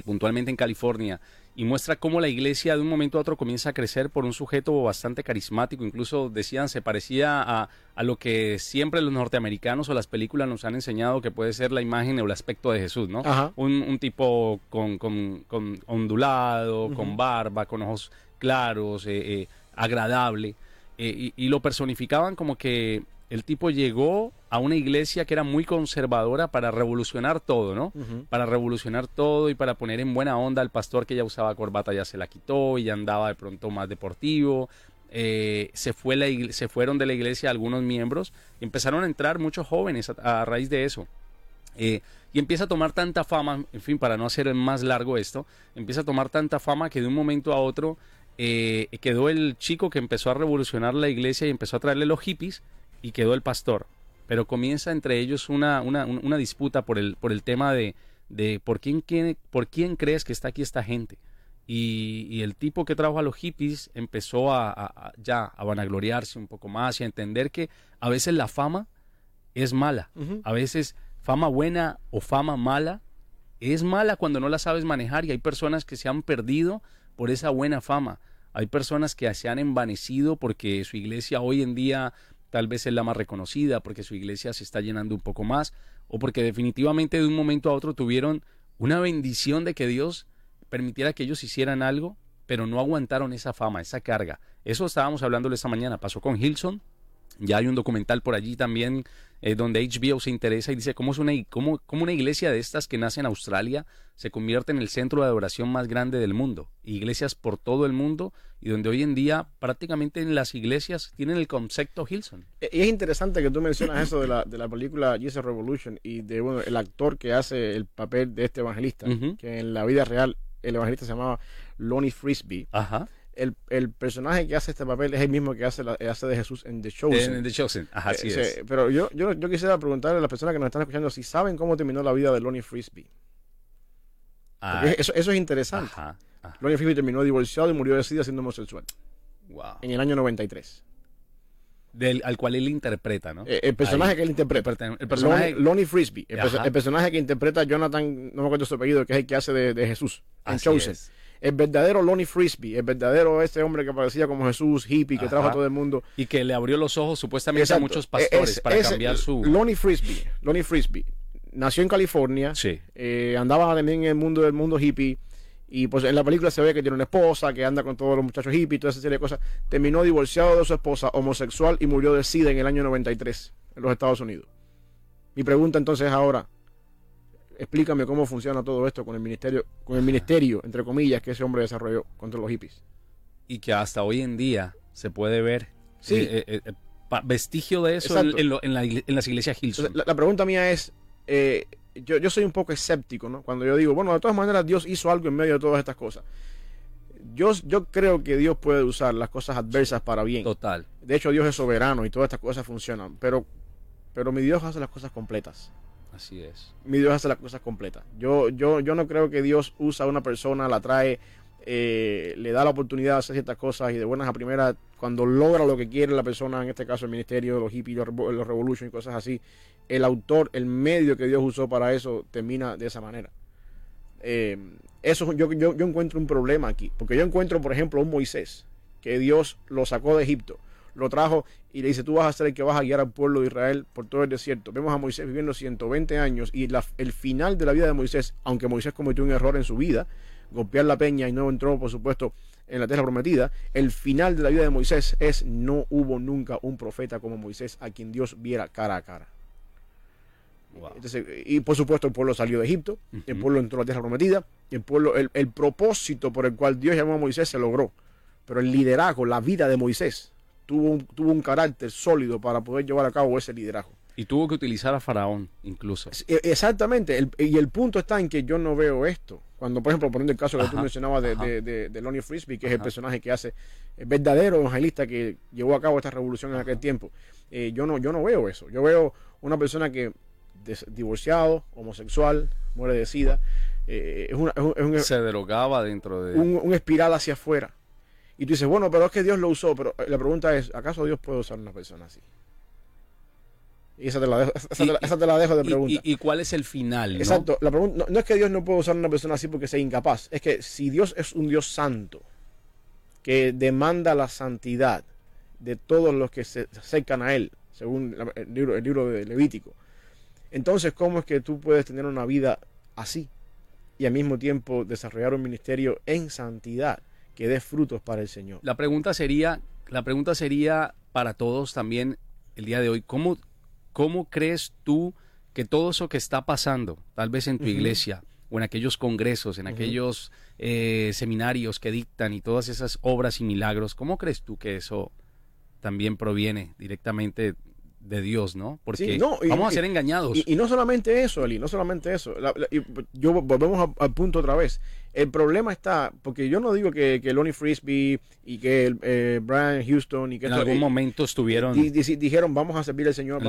puntualmente en California, y muestra cómo la iglesia de un momento a otro comienza a crecer por un sujeto bastante carismático, incluso decían se parecía a, a lo que siempre los norteamericanos o las películas nos han enseñado que puede ser la imagen o el aspecto de Jesús, ¿no? Un, un tipo con, con- con ondulado, con barba, con ojos claros, eh, eh, agradable, eh, y, y lo personificaban como que el tipo llegó a una iglesia que era muy conservadora para revolucionar todo, ¿no? Para revolucionar todo y para poner en buena onda al pastor que ya usaba corbata ya se la quitó y ya andaba de pronto más deportivo. Eh, se, fue la se fueron de la iglesia algunos miembros y empezaron a entrar muchos jóvenes a- a raíz de eso. Eh, y empieza a tomar tanta fama, en fin, para no hacer más largo esto, empieza a tomar tanta fama que de un momento a otro eh, quedó el chico que empezó a revolucionar la iglesia y empezó a traerle los hippies y quedó el pastor. Pero comienza entre ellos una, una, un- una disputa por el, por el tema de, de por, quién, quién- por quién crees que está aquí esta gente. Y, y el tipo que trajo a los hippies empezó a, a- a- ya a vanagloriarse un poco más y a entender que a veces la fama es mala. A veces fama buena o fama mala es mala cuando no la sabes manejar y hay personas que se han perdido por esa buena fama. Hay personas que se han envanecido porque su iglesia hoy en día tal vez es la más reconocida, porque su iglesia se está llenando un poco más o porque definitivamente de un momento a otro tuvieron una bendición de que Dios permitiera que ellos hicieran algo, pero no aguantaron esa fama, esa carga. Eso estábamos hablando esta mañana, pasó con Hilson, ya hay un documental por allí también eh, donde HBO se interesa y dice cómo, es una, cómo, cómo una iglesia de estas que nace en Australia se convierte en el centro de adoración más grande del mundo. Iglesias por todo el mundo y donde hoy en día prácticamente en las iglesias tienen el concepto Hilson. E- Y es interesante que tú mencionas eso de la, de la película Jesus Revolution y de bueno, el actor que hace el papel de este evangelista, que en la vida real el evangelista se llamaba Lonnie Frisbee. Ajá. El, el personaje que hace este papel es el mismo que hace, la, hace de Jesús en The Chosen. En The Chosen. Ajá, así Eh, es. Pero yo, yo, yo quisiera preguntarle a las personas que nos están escuchando si saben cómo terminó la vida de Lonnie Frisbee. Ah, eso, eso es interesante. ajá, ajá. Lonnie Frisbee terminó divorciado y murió de sida siendo homosexual Wow. en el año 93. Del, al cual él interpreta, ¿no? Eh, el personaje Ahí. que él interpreta. El personaje- Lonnie, Lonnie Frisbee. El, personaje que interpreta Jonathan, no me acuerdo su apellido, que es el que hace de, de Jesús en Chosen. es. El verdadero Lonnie Frisbee, el verdadero ese hombre que parecía como Jesús, hippie, que Ajá. trajo a todo el mundo. Y que le abrió los ojos supuestamente Exacto. a muchos pastores Es- para cambiar su... Lonnie Frisbee. Lonnie Frisbee. Nació en California. Sí. eh, andaba también en el mundo del mundo hippie. Y pues en la película se ve que tiene una esposa, que anda con todos los muchachos hippies, toda esa serie de cosas. Terminó divorciado de su esposa, homosexual, y murió de SIDA en el año 93 en los Estados Unidos. Mi pregunta entonces ahora, explícame cómo funciona todo esto con el ministerio, con el ministerio, entre comillas, que ese hombre desarrolló contra los hippies. y que hasta hoy en día se puede ver Sí. eh, eh, eh, vestigio de eso en, Exacto. en lo- en la igle- en las iglesias Hilson. La, la pregunta mía es, yo, yo soy un poco escéptico, ¿no? Cuando yo digo, bueno, de todas maneras Dios hizo algo en medio de todas estas cosas. Yo, yo creo que Dios puede usar las cosas adversas para bien. Total. De hecho, Dios es soberano y todas estas cosas funcionan. Pero, pero mi Dios hace las cosas completas. Así es. Mi Dios hace las cosas completas. Yo, yo, yo no creo que Dios usa a una persona, la trae, eh, le da la oportunidad de hacer ciertas cosas y de buenas a primeras, cuando logra lo que quiere la persona, en este caso el ministerio, los hippies, los, los revolution y cosas así, el autor, el medio que Dios usó para eso, termina de esa manera. Eh, eso yo, yo, yo encuentro un problema aquí, porque yo encuentro, por ejemplo, un Moisés, que Dios lo sacó de Egipto, lo trajo y le dice, tú vas a ser el que vas a guiar al pueblo de Israel por todo el desierto. Vemos a Moisés viviendo 120 años y la- el final de la vida de Moisés, aunque Moisés cometió un error en su vida, golpear la peña y no entró, por supuesto, en la tierra prometida, el final de la vida de Moisés es no hubo nunca un profeta como Moisés a quien Dios viera cara a cara. Wow. Entonces, y por supuesto el pueblo salió de Egipto, el pueblo entró a la tierra prometida, el pueblo, el, el propósito por el cual Dios llamó a Moisés se logró. Pero el liderazgo, la vida de Moisés, tuvo un, tuvo un carácter sólido para poder llevar a cabo ese liderazgo. Y tuvo que utilizar a Faraón incluso. E- Exactamente, el- y el punto está en que yo no veo esto. Cuando, por ejemplo, poniendo el caso que tú mencionabas de, de, de- de Lonnie Frisbee, que es el personaje que hace, el verdadero evangelista que llevó a cabo esta revolución en aquel tiempo, eh, yo, no, yo no veo eso. Yo veo una persona que, des- divorciado, homosexual, muere de sida, eh, es, una- es un- es un, Se drogaba dentro de... un, un espiral hacia afuera. Y tú dices, bueno, pero es que Dios lo usó, pero eh, la pregunta es, ¿acaso Dios puede usar a una persona así? Y esa te la dejo, esa, te, la, esa te la dejo de pregunta. Y, cuál es el final? Exacto. La pregunta, no, es que Dios no pueda usar a una persona así porque sea incapaz. Es que si Dios es un Dios santo, que demanda la santidad de todos los que se acercan a Él, según el libro, el libro de Levítico, entonces, ¿cómo es que tú puedes tener una vida así y al mismo tiempo desarrollar un ministerio en santidad que dé frutos para el Señor? La pregunta sería, la pregunta sería para todos también el día de hoy, ¿cómo, cómo crees tú que todo eso que está pasando, tal vez en tu iglesia o en aquellos congresos, en aquellos eh, seminarios que dictan y todas esas obras y milagros, ¿cómo crees tú que eso también proviene directamente de Dios, ¿no? Porque vamos a ser engañados. Y, no solamente eso, Eli, no solamente eso. yo volvemos al punto otra vez. El problema está, porque yo no digo que, que Lonnie Frisbee y que eh, Brian Houston y que... En algún momento estuvieron... dijeron, vamos a servir al Señor.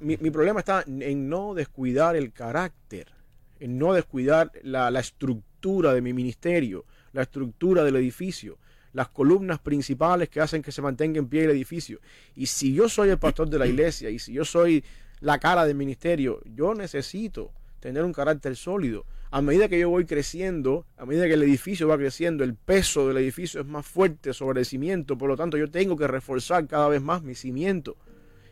mi, problema está en no descuidar el carácter, en no descuidar la, la estructura de mi ministerio, la estructura del edificio las columnas principales que hacen que se mantenga en pie el edificio. Y si yo soy el pastor de la iglesia y si yo soy la cara del ministerio, yo necesito tener un carácter sólido. A medida que yo voy creciendo, a medida que el edificio va creciendo, el peso del edificio es más fuerte sobre el cimiento, por lo tanto yo tengo que reforzar cada vez más mi cimiento.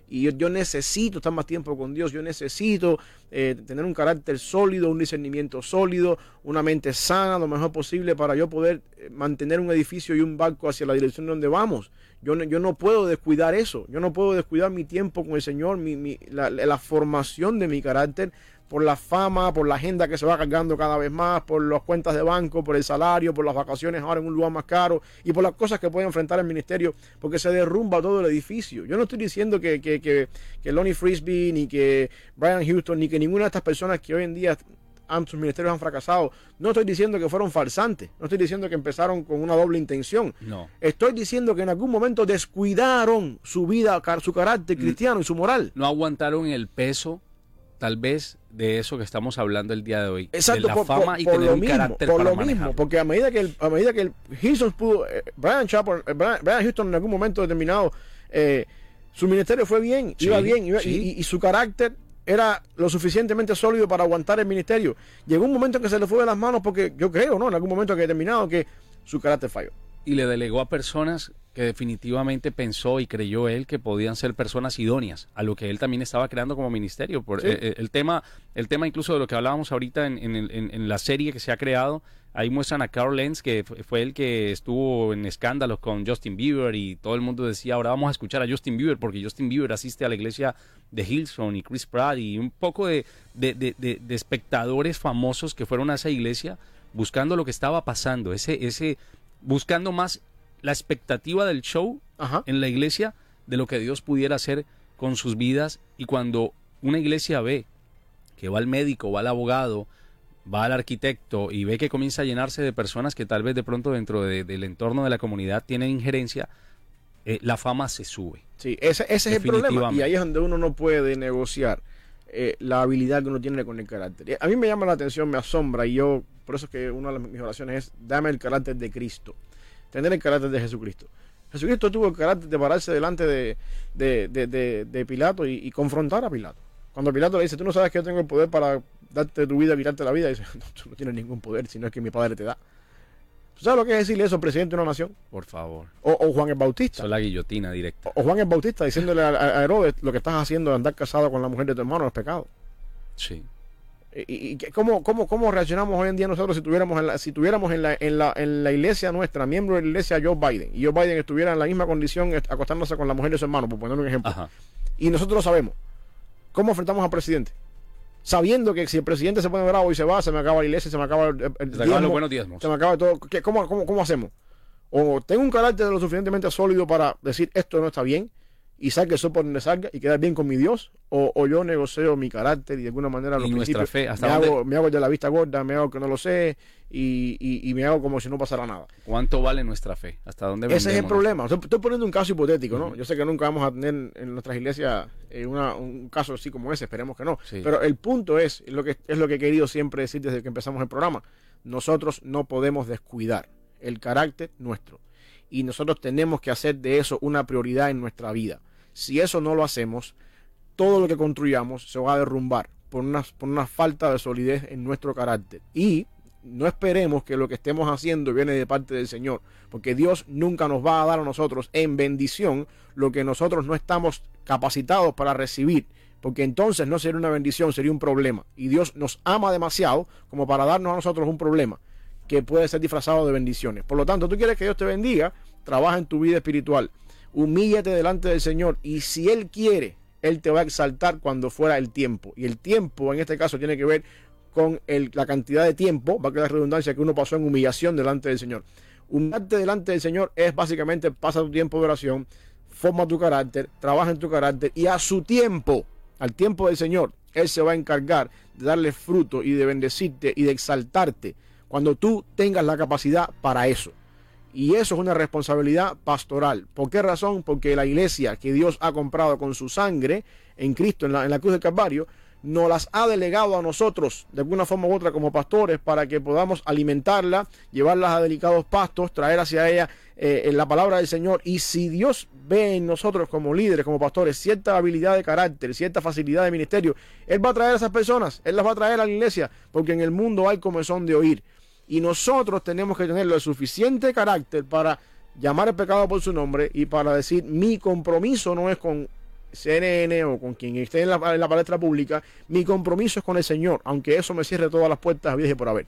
Y yo, necesito estar más tiempo con Dios, yo necesito eh, tener un carácter sólido, un discernimiento sólido, una mente sana, lo mejor posible para yo poder eh, mantener un edificio y un barco hacia la dirección donde vamos. Yo no, yo no puedo descuidar eso, yo no puedo descuidar mi tiempo con el Señor, mi, la, la formación de mi carácter por la fama, por la agenda que se va cargando cada vez más, por las cuentas de banco, por el salario, por las vacaciones ahora en un lugar más caro y por las cosas que puede enfrentar el ministerio, porque se derrumba todo el edificio. Yo no estoy diciendo que, que, que, Lonnie Frisbee, ni que Brian Houston, ni que ninguna de estas personas que hoy en día han, sus ministerios han fracasado. No estoy diciendo que fueron farsantes, no estoy diciendo que empezaron con una doble intención. No. Estoy diciendo que en algún momento descuidaron su vida, su carácter cristiano y su moral. No aguantaron el peso tal vez de eso que estamos hablando el día de hoy. Exacto, de la fama y tener un carácter por lo mismo, porque a medida que el, a medida que el Houston pudo, eh, Brian Chapel, eh, Brian, Houston en algún momento determinado, eh, su ministerio fue bien, iba bien, y, su carácter era lo suficientemente sólido para aguantar el ministerio. Llegó un momento en que se le fue de las manos porque yo creo, ¿no? En algún momento que determinado que su carácter falló. Y le delegó a personas que definitivamente pensó y creyó él que podían ser personas idóneas a lo que él también estaba creando como ministerio. Por, eh, eh, el, tema, el tema incluso de lo que hablábamos ahorita en, en, la serie que se ha creado, ahí muestran a Carl Lenz, que fue el que estuvo en escándalos con Justin Bieber y todo el mundo decía, ahora vamos a escuchar a Justin Bieber porque Justin Bieber asiste a la iglesia de Hillsong y Chris Pratt y un poco de, de, de, de espectadores famosos que fueron a esa iglesia buscando lo que estaba pasando, ese, ese, buscando más la expectativa del show en la iglesia de lo que Dios pudiera hacer con sus vidas. Y cuando una iglesia ve que va al médico, va al abogado, va al arquitecto y ve que comienza a llenarse de personas que tal vez de pronto dentro del entorno de la comunidad tienen injerencia, eh, la fama se sube. Sí, ese, es el problema. Y ahí es donde uno no puede negociar eh, la habilidad que uno tiene con el carácter. A mí me llama la atención, me asombra y yo, por eso es que una de mis oraciones es, dame el carácter de Cristo tener el carácter de Jesucristo. Jesucristo tuvo el carácter de pararse delante de, de, Pilato y, confrontar a Pilato. Cuando Pilato le dice, tú no sabes que yo tengo el poder para darte tu vida, quitarte la vida, dice, no, tú no tienes ningún poder, sino es que mi padre te da. ¿Tú sabes lo que es decirle eso al presidente de una nación? Por favor. O, Juan el Bautista. Eso la guillotina directa. O, Juan el Bautista diciéndole a, a, Herodes, lo que estás haciendo de andar casado con la mujer de tu hermano es pecado. Sí. ¿Y, cómo, cómo, cómo, reaccionamos hoy en día nosotros si tuviéramos en la, si tuviéramos en la, en, la, en la iglesia nuestra, miembro de la iglesia Joe Biden, y Joe Biden estuviera en la misma condición acostándose con la mujer de su hermano, por poner un ejemplo, y nosotros lo sabemos, ¿cómo enfrentamos al presidente? Sabiendo que si el presidente se pone bravo y se va, se me acaba la iglesia, se me acaba el, el se, los buenos se me acaba todo. cómo, cómo, ¿Cómo hacemos? O tengo un carácter lo suficientemente sólido para decir esto no está bien, y saque eso por donde salga y quedar bien con mi Dios, o, yo negocio mi carácter y de alguna manera lo nuestra fe, ¿hasta me, hago, me hago de la vista gorda, me hago que no lo sé y, y, me hago como si no pasara nada. ¿Cuánto vale nuestra fe? ¿Hasta dónde Ese es el problema. Estoy poniendo un caso hipotético, ¿no? Yo sé que nunca vamos a tener en nuestras iglesias eh, un caso así como ese, esperemos que no. Pero el punto es, lo que, es lo que he querido siempre decir desde que empezamos el programa, nosotros no podemos descuidar el carácter nuestro. Y nosotros tenemos que hacer de eso una prioridad en nuestra vida si eso no lo hacemos, todo lo que construyamos se va a derrumbar por una, por una falta de solidez en nuestro carácter. Y no esperemos que lo que estemos haciendo viene de parte del Señor, porque Dios nunca nos va a dar a nosotros en bendición lo que nosotros no estamos capacitados para recibir, porque entonces no sería una bendición, sería un problema. Y Dios nos ama demasiado como para darnos a nosotros un problema que puede ser disfrazado de bendiciones. Por lo tanto, tú quieres que Dios te bendiga, trabaja en tu vida espiritual, humíllate delante del Señor y si Él quiere, Él te va a exaltar cuando fuera el tiempo. Y el tiempo en este caso tiene que ver con la cantidad de tiempo, va a quedar redundancia, que uno pasó en humillación delante del Señor. Humillarte delante del Señor es básicamente pasa tu tiempo de oración, forma tu carácter, trabaja en tu carácter y a su tiempo, al tiempo del Señor, Él se va a encargar de darle fruto y de bendecirte y de exaltarte cuando tú tengas la capacidad para eso. Y eso es una responsabilidad pastoral. ¿Por qué razón? Porque la iglesia que Dios ha comprado con su sangre en Cristo, en la, cruz del Calvario, nos las ha delegado a nosotros de alguna forma u otra como pastores para que podamos alimentarla, llevarlas a delicados pastos, traer hacia ella eh, la palabra del Señor. Y si Dios ve en nosotros como líderes, como pastores, cierta habilidad de carácter, cierta facilidad de ministerio, Él va a traer a esas personas, Él las va a traer a la iglesia, porque en el mundo hay comezón de oír. Y nosotros tenemos que tener lo suficiente carácter para llamar el pecado por su nombre y para decir mi compromiso no es con CNN o con quien esté en la, palestra pública, mi compromiso es con el Señor, aunque eso me cierre todas las puertas a por haber.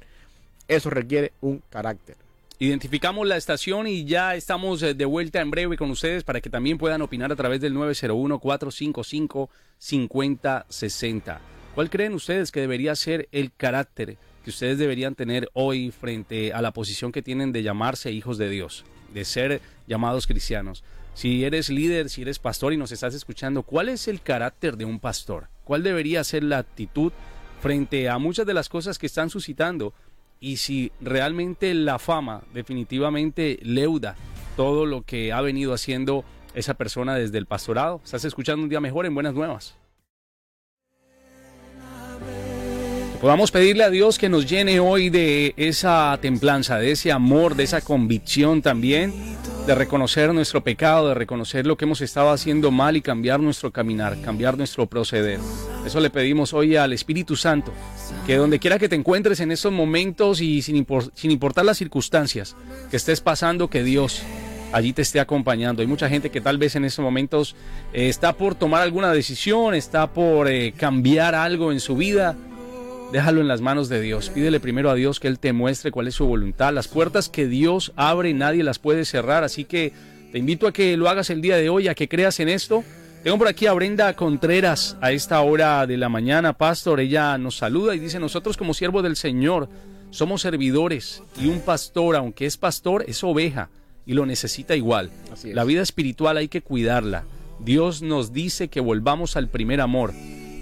Eso requiere un carácter. Identificamos la estación y ya estamos eh, de vuelta en breve con ustedes para que también puedan opinar a través del 901-455-5060. ¿Cuál creen ustedes que debería ser el carácter que ustedes deberían tener hoy frente a la posición que tienen de llamarse hijos de Dios, de ser llamados cristianos? Si eres líder, si eres pastor y nos estás escuchando, ¿cuál es el carácter de un pastor? ¿Cuál debería ser la actitud frente a muchas de las cosas que están suscitando? Y si realmente la fama definitivamente leuda todo lo que ha venido haciendo esa persona desde el pastorado. Estás escuchando un día mejor en Buenas Nuevas. Podamos pedirle a Dios que nos llene hoy de esa templanza, de ese amor, de esa convicción también de reconocer nuestro pecado, de reconocer lo que hemos estado haciendo mal y cambiar nuestro caminar, cambiar nuestro proceder. Eso le pedimos hoy al Espíritu Santo, que donde quiera que te encuentres en estos momentos y sin, importar las circunstancias que estés pasando, que Dios allí te esté acompañando. Hay mucha gente que tal vez en estos momentos eh, está por tomar alguna decisión, está por eh, cambiar algo en su vida Déjalo en las manos de Dios. Pídele primero a Dios que Él te muestre cuál es su voluntad. Las puertas que Dios abre nadie las puede cerrar. Así que te invito a que lo hagas el día de hoy, a que creas en esto. Tengo por aquí a Brenda Contreras a esta hora de la mañana, pastor. Ella nos saluda y dice, nosotros como siervo del Señor somos servidores y un pastor, aunque es pastor, es oveja y lo necesita igual. La vida espiritual hay que cuidarla. Dios nos dice que volvamos al primer amor.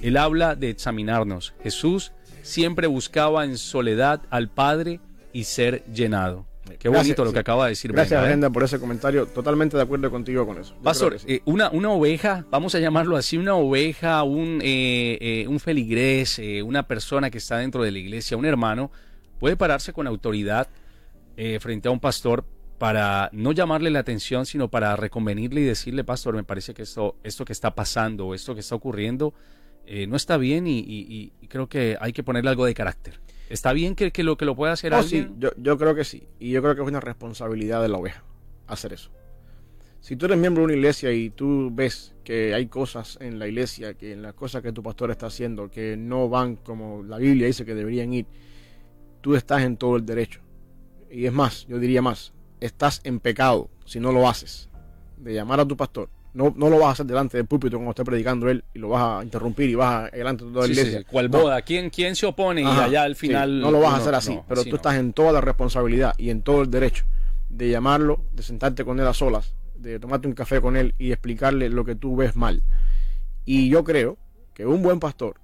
Él habla de examinarnos. Jesús siempre buscaba en soledad al Padre y ser llenado. Qué bonito lo que acaba de decir. Gracias, ¿eh? Brenda, por ese comentario. Totalmente de acuerdo contigo con eso. Pastor, eh, una, una oveja, vamos a llamarlo así, una oveja, un, eh, un feligrés, una persona que está dentro de la iglesia, un hermano, puede pararse con autoridad frente a un pastor para no llamarle la atención, sino para reconvenirle y decirle, pastor, me parece que esto, esto que está pasando, esto que está ocurriendo, eh, no está bien y, creo que hay que ponerle algo de carácter. ¿Está bien que, lo que lo pueda hacer alguien? Sí, yo, yo, creo que sí. Y yo creo que es una responsabilidad de la oveja hacer eso. Si tú eres miembro de una iglesia y tú ves que hay cosas en la iglesia, que en las cosas que tu pastor está haciendo, que no van como la Biblia dice que deberían ir, tú estás en todo el derecho. Y es más, yo diría más, estás en pecado si no lo haces. De llamar a tu pastor no, no lo vas a hacer delante del púlpito cuando esté predicando él y lo vas a interrumpir y vas a delante de toda la iglesia. ¿Cuál boda? ¿Quién, ¿Quién se opone? y allá al final. no lo vas a hacer así, pero tú estás en toda la responsabilidad y en todo el derecho de llamarlo, de sentarte con él a solas, de tomarte un café con él y explicarle lo que tú ves mal. Y yo creo que un buen pastor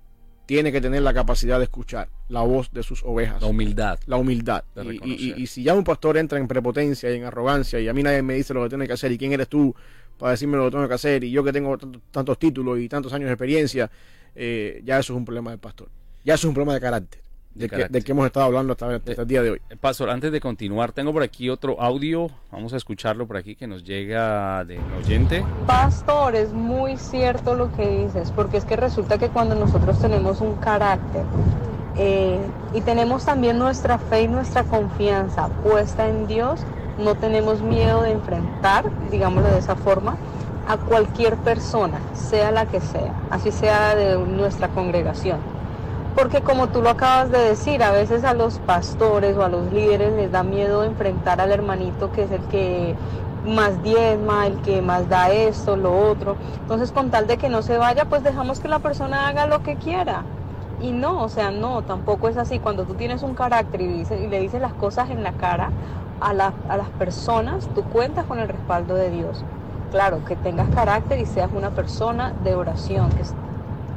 tiene que tener la capacidad de escuchar la voz de sus ovejas. La humildad. La humildad. Y, y, si ya un pastor entra en prepotencia y en arrogancia y a mí nadie me dice lo que tiene que hacer y quién eres tú para decirme lo que tengo que hacer y yo que tengo tantos títulos y tantos años de experiencia, eh, ya eso es un problema del pastor. Ya eso es un problema de carácter. de, que, hemos estado hablando hasta, el día de hoy. Eh, Pastor, antes de continuar, tengo por aquí otro audio, vamos a escucharlo por aquí que nos llega de oyente. Pastor, es muy cierto lo que dices, porque es que resulta que cuando nosotros tenemos un carácter eh, y tenemos también nuestra fe y nuestra confianza puesta en Dios, no tenemos miedo de enfrentar, digámoslo de esa forma, a cualquier persona, sea la que sea, así sea de nuestra congregación porque como tú lo acabas de decir, a veces a los pastores o a los líderes les da miedo enfrentar al hermanito que es el que más diezma, el que más da esto, lo otro. Entonces, con tal de que no se vaya, pues dejamos que la persona haga lo que quiera. Y no, o sea, no, tampoco es así. Cuando tú tienes un carácter y, y le dices las cosas en la cara a, a las personas, tú cuentas con el respaldo de Dios. Claro, que tengas carácter y seas una persona de oración, que,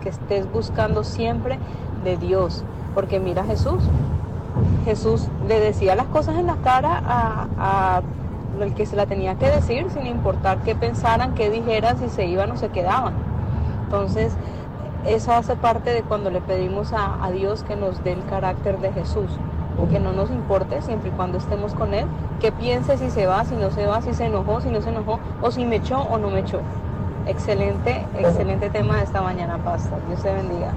que estés buscando siempre de Dios. Porque mira Jesús, Jesús le decía las cosas en la cara a, a el que se la tenía que decir, sin importar qué pensaran, qué dijeran, si se iban o se quedaban. Entonces, eso hace parte de cuando le pedimos a, a Dios que nos dé el carácter de Jesús, que no nos importe siempre y cuando estemos con Él, que piense si se va, si no se va, si se enojó, si no se enojó, o si me echó o no me echó. Excelente, excelente tema de esta mañana, Pastor. Dios te bendiga.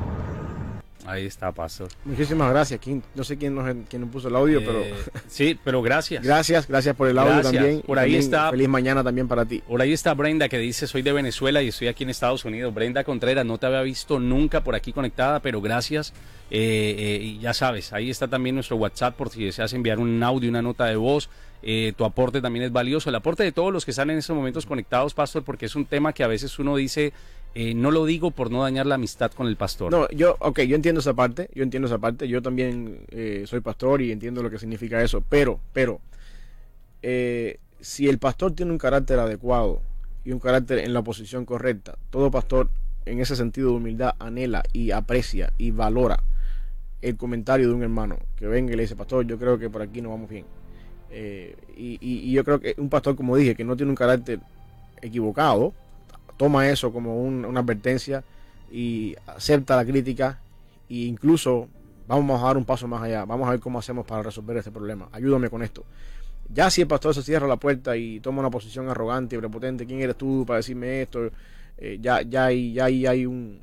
Ahí está, Pastor. Muchísimas gracias. No sé quién nos, quién nos puso el audio, pero. Eh, sí, pero gracias. Gracias, gracias por el audio también. Por ahí está. Feliz mañana también para ti. Por ahí está Brenda que dice: Soy de Venezuela y estoy aquí en Estados Unidos. Brenda Contreras, no te había visto nunca por aquí conectada, pero gracias. Eh, eh, ya sabes, ahí está también nuestro WhatsApp por si deseas enviar un audio, una nota de voz. tu aporte también es valioso. El aporte de todos los que están en estos momentos conectados, Pastor, porque es un tema que a veces uno dice eh, no lo digo por no dañar la amistad con el pastor. No, yo, ok, yo entiendo esa parte, yo entiendo esa parte, yo también eh, soy pastor y entiendo lo que significa eso, pero, pero, eh, si el pastor tiene un carácter adecuado y un carácter en la posición correcta, todo pastor en ese sentido de humildad anhela y aprecia y valora el comentario de un hermano que venga y le dice, pastor, yo creo que por aquí no vamos bien. y, y yo creo que un pastor, como dije, que no tiene un carácter equivocado, toma eso como una advertencia y acepta la crítica e incluso vamos a dar un paso más allá, vamos a ver cómo hacemos para resolver este problema, ayúdame con esto. Ya si el pastor se cierra la puerta y toma una posición arrogante y prepotente, ¿quién eres tú para decirme esto? Eh, ya, ya, hay, ya hay un,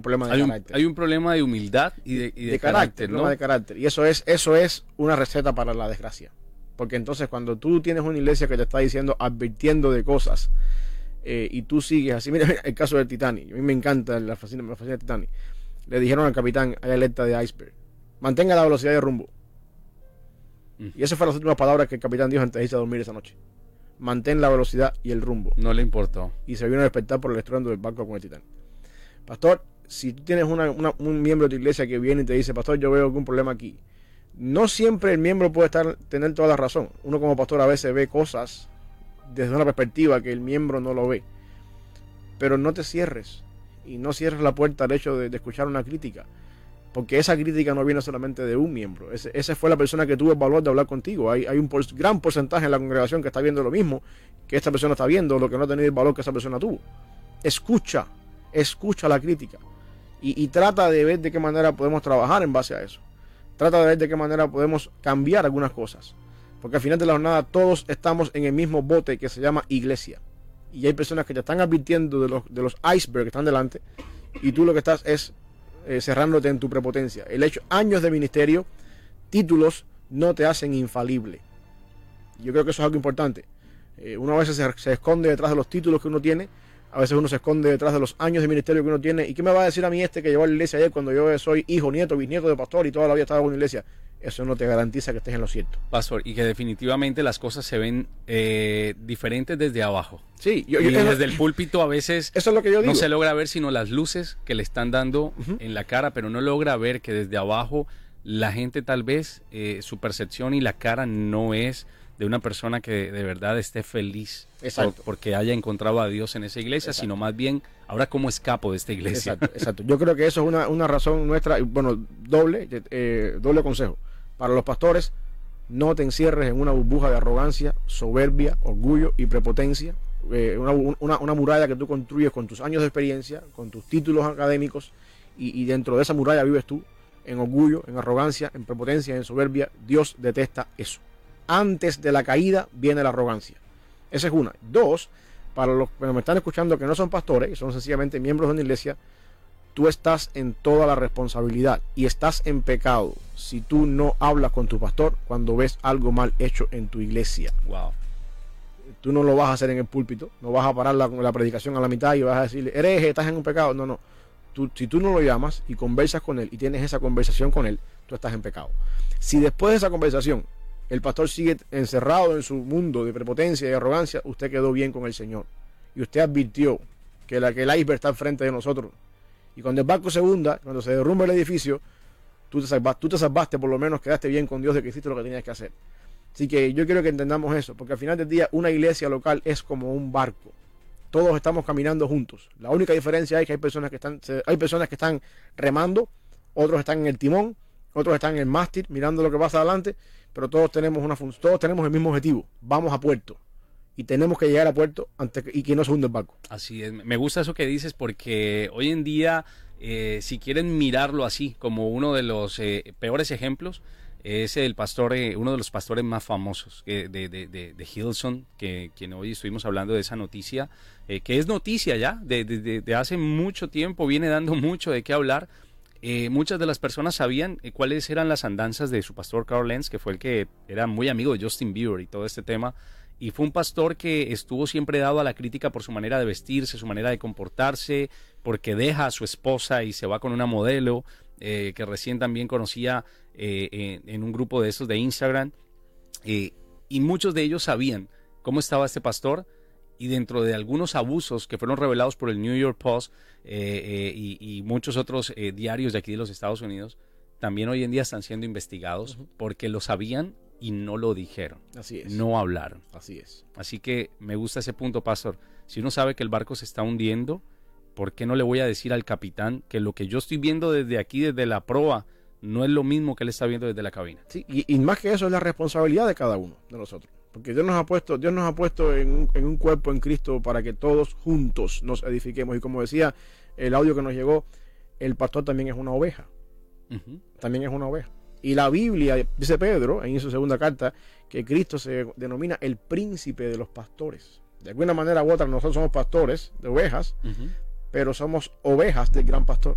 problema de hay carácter. Un, hay un problema de humildad y de, carácter, ¿no? de carácter. Y eso es, eso es una receta para la desgracia. Porque entonces cuando tú tienes una iglesia que te está diciendo, advirtiendo de cosas, eh, y tú sigues así. Mira, el caso del Titanic. A mí me encanta la fascina, me fascina Titanic. Le dijeron al capitán, hay alerta de iceberg. Mantenga la velocidad de rumbo. Mm. Y esas fueron las últimas palabras que el capitán dijo antes de irse a dormir esa noche. Mantén la velocidad y el rumbo. No le importó. Y se vino a despertar por el estruendo del barco con el Titanic. Pastor, si tú tienes un miembro de tu iglesia que viene y te dice, pastor, yo veo algún problema aquí. No siempre el miembro puede estar, tener toda la razón. Uno como pastor a veces ve cosas desde una perspectiva que el miembro no lo ve. Pero no te cierres y no cierres la puerta al hecho de, escuchar una crítica. Porque esa crítica no viene solamente de un miembro. esa fue la persona que tuvo el valor de hablar contigo. Hay, un gran porcentaje en la congregación que está viendo lo mismo que esta persona está viendo, lo que no ha tenido el valor que esa persona tuvo. Escucha, escucha la crítica. Y trata de ver de qué manera podemos trabajar en base a eso. Trata de ver de qué manera podemos cambiar algunas cosas. Porque al final de la jornada todos estamos en el mismo bote que se llama iglesia. Y hay personas que te están advirtiendo de los, de los icebergs que están delante. Y tú lo que estás es eh, cerrándote en tu prepotencia. El hecho, años de ministerio, títulos no te hacen infalible. Yo creo que eso es algo importante. Eh, uno a veces se, se, esconde detrás de los títulos que uno tiene. A veces uno se esconde detrás de los años de ministerio que uno tiene. ¿Y qué me va a decir a mí este que llevó a la iglesia ayer cuando yo soy hijo, nieto, bisnieto de pastor y toda la vida estaba en una iglesia? Eso no te garantiza que estés en lo cierto. Pastor, y que definitivamente las cosas se ven eh, diferentes desde abajo. Sí, yo, y desde el púlpito a veces eso es lo que yo digo. no se logra ver sino las luces que le están dando en la cara, pero no logra ver que desde abajo la gente tal vez eh, su percepción y la cara no es de una persona que de verdad esté feliz porque haya encontrado a Dios en esa iglesia, sino más bien, ahora cómo escapo de esta iglesia. Exacto, exacto. Yo creo que eso es una, una razón nuestra, bueno, doble, eh, doble consejo para los pastores, no te encierres en una burbuja de arrogancia, soberbia, orgullo y prepotencia. Eh, una, muralla que tú construyes con tus años de experiencia, con tus títulos académicos, y, dentro de esa muralla vives tú. en orgullo, en arrogancia, en prepotencia, en soberbia. Dios detesta eso. Antes de la caída viene la arrogancia. Esa es una. Dos, para los que me están escuchando que no son pastores, son sencillamente miembros de una iglesia, tú estás en toda la responsabilidad y estás en pecado si tú no hablas con tu pastor cuando ves algo mal hecho en tu iglesia. Wow. Tú no lo vas a hacer en el púlpito, no vas a parar la, la predicación a la mitad y vas a decirle, hereje, estás en un pecado. No, no. Tú, si tú no lo llamas y conversas con él y tienes esa conversación con él, tú estás en pecado. Si después de esa conversación el pastor sigue encerrado en su mundo de prepotencia y arrogancia, usted quedó bien con el Señor. Y usted advirtió que, la, que el iceberg está frente de nosotros. Y cuando el barco se hunda, cuando se derrumba el edificio, tú te, salvaste, por lo menos quedaste bien con Dios de que hiciste lo que tenías que hacer. Así que yo quiero que entendamos eso, porque al final del día una iglesia local es como un barco. Todos estamos caminando juntos. La única diferencia es que hay personas que están, hay personas que están remando, otros están en el timón, otros están en el mástil mirando lo que pasa adelante, pero todos tenemos una todos tenemos el mismo objetivo. Vamos a puerto y tenemos que llegar a puerto antes y que no se hunde el barco. Así es. Me gusta eso que dices porque hoy en día, eh, si quieren mirarlo así como uno de los eh, peores ejemplos, es el pastor, eh, uno de los pastores más famosos de, de, de, de Hilson, que quien hoy estuvimos hablando de esa noticia, eh, que es noticia ya, de, hace mucho tiempo, viene dando mucho de qué hablar. Muchas de las personas sabían cuáles eran las andanzas de su pastor Carl Lenz, que fue el que era muy amigo de Justin Bieber y todo este tema. Y fue un pastor que estuvo siempre dado a la crítica por su manera de vestirse, su manera de comportarse, porque deja a su esposa y se va con una modelo, que recién también conocía eh, en, un grupo de esos de Instagram eh, y muchos de ellos sabían cómo estaba este pastor y dentro de algunos abusos que fueron revelados por el New York Post eh, y, muchos otros diarios de aquí de los Estados Unidos, también hoy en día están siendo investigados porque lo sabían y no lo dijeron. Así es. No hablaron. Así es. Así que me gusta ese punto, pastor. Si uno sabe que el barco se está hundiendo, ¿por qué no le voy a decir al capitán que lo que yo estoy viendo desde aquí, desde la proa, no es lo mismo que él está viendo desde la cabina. Sí, y, más que eso es la responsabilidad de cada uno de nosotros. Porque Dios nos ha puesto, Dios nos ha puesto en, un cuerpo en Cristo para que todos juntos nos edifiquemos. Y como decía el audio que nos llegó, el pastor también es una oveja. También es una oveja. Y la Biblia, dice Pedro en su segunda carta, que Cristo se denomina el príncipe de los pastores. De alguna manera u otra, nosotros somos pastores de ovejas, pero somos ovejas del gran pastor.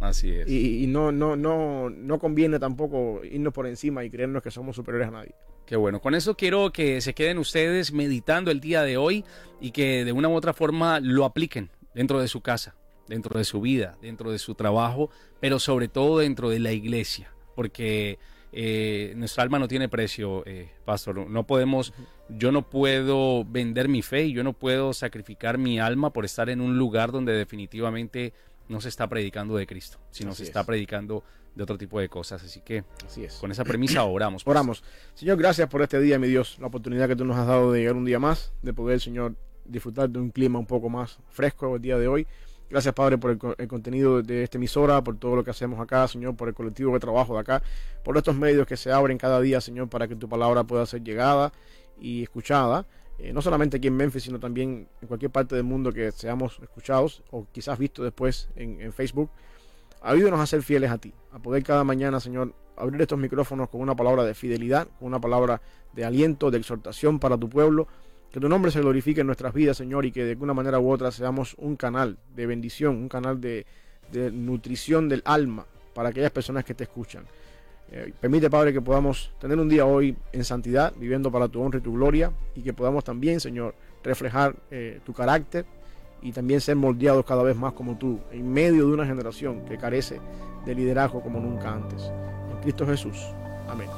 Así es. Y, no, no, no, no conviene tampoco irnos por encima y creernos que somos superiores a nadie. Qué bueno. Con eso quiero que se queden ustedes meditando el día de hoy y que de una u otra forma lo apliquen dentro de su casa, dentro de su vida, dentro de su trabajo, pero sobre todo dentro de la iglesia. Porque eh, nuestra alma no tiene precio, eh, pastor. No podemos, yo no puedo vender mi fe y yo no puedo sacrificar mi alma por estar en un lugar donde definitivamente no se está predicando de Cristo, sino se está predicando de otro tipo de cosas. Así que Así es. con esa premisa oramos. Pues. Oramos. Señor, gracias por este día, mi Dios, la oportunidad que tú nos has dado de llegar un día más, de poder, Señor, disfrutar de un clima un poco más fresco el día de hoy. Gracias, Padre, por el, contenido de esta emisora, por todo lo que hacemos acá, Señor, por el colectivo de trabajo de acá, por estos medios que se abren cada día, Señor, para que tu palabra pueda ser llegada y escuchada. Eh, no solamente aquí en Memphis, sino también en cualquier parte del mundo que seamos escuchados o quizás vistos después en, Facebook. Ayúdenos a ser fieles a ti, a poder cada mañana, Señor, abrir estos micrófonos con una palabra de fidelidad, con una palabra de aliento, de exhortación para tu pueblo. Que tu nombre se glorifique en nuestras vidas, Señor, y que de alguna manera u otra seamos un canal de bendición, un canal de, nutrición del alma para aquellas personas que te escuchan. Eh, permite, Padre, que podamos tener un día hoy en santidad, viviendo para tu honra y tu gloria, y que podamos también, Señor, reflejar eh, tu carácter y también ser moldeados cada vez más como tú, en medio de una generación que carece de liderazgo como nunca antes. En Cristo Jesús. Amén.